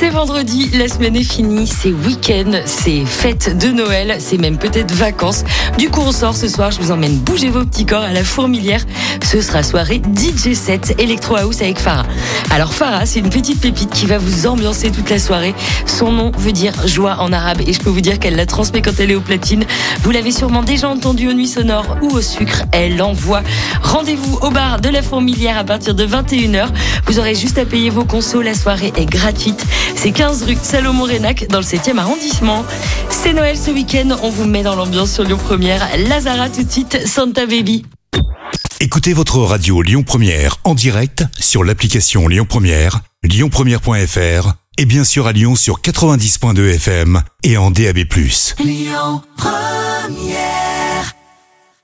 C'est vendredi, la semaine est finie, c'est week-end, c'est fête de Noël, c'est même peut-être vacances. Du coup, on sort ce soir, je vous emmène bouger vos petits corps à la fourmilière. Ce sera soirée DJ 7 Electro House avec Farah. Alors Farah, c'est une petite pépite qui va vous ambiancer toute la soirée. Son nom veut dire joie en arabe et je peux vous dire qu'elle la transmet quand elle est au platine. Vous l'avez sûrement déjà entendu aux nuits sonores ou au sucre, elle envoie. Rendez-vous au bar de la fourmilière à partir de 21h. Vous aurez juste à payer vos consos, la soirée est gratuite. C'est 15 rue Salomon-Rénac dans le 7e arrondissement. C'est Noël ce week-end, on vous met dans l'ambiance sur Lyon Première. Lazara tout de suite, Santa Baby. Écoutez votre radio Lyon Première en direct sur l'application Lyon Première, lyonpremière.fr et bien sûr à Lyon sur 90.2 FM et en DAB+. Lyon Première